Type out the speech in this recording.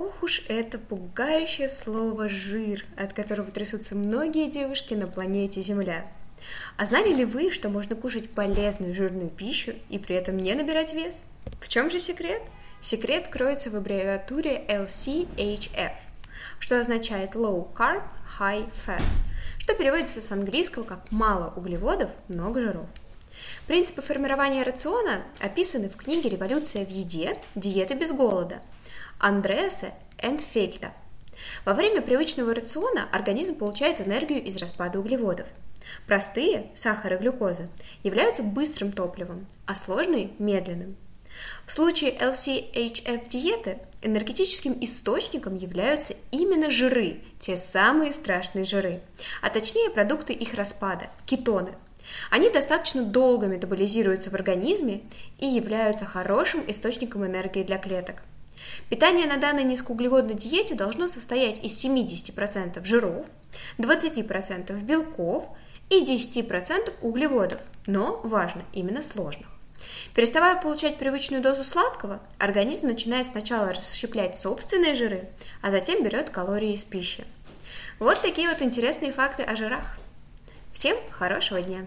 Ох уж это пугающее слово «жир», от которого трясутся многие девушки на планете Земля. А знали ли вы, что можно кушать полезную жирную пищу и при этом не набирать вес? В чем же секрет? Секрет кроется в аббревиатуре LCHF, что означает Low Carb, High Fat, что переводится с английского как «мало углеводов, много жиров». Принципы формирования рациона описаны в книге «Революция в еде. Диета без голода», Андреаса Энфельта. Во время привычного рациона организм получает энергию из распада углеводов. Простые, сахар и глюкоза, являются быстрым топливом, а сложные – медленным. В случае LCHF диеты энергетическим источником являются именно жиры, те самые страшные жиры, а точнее продукты их распада – кетоны. Они достаточно долго метаболизируются в организме и являются хорошим источником энергии для клеток. Питание на данной низкоуглеводной диете должно состоять из 70% жиров, 20% белков и 10% углеводов, но важно, именно сложных. Переставая получать привычную дозу сладкого, организм начинает сначала расщеплять собственные жиры, а затем берет калории из пищи. Вот такие вот интересные факты о жирах. Всем хорошего дня!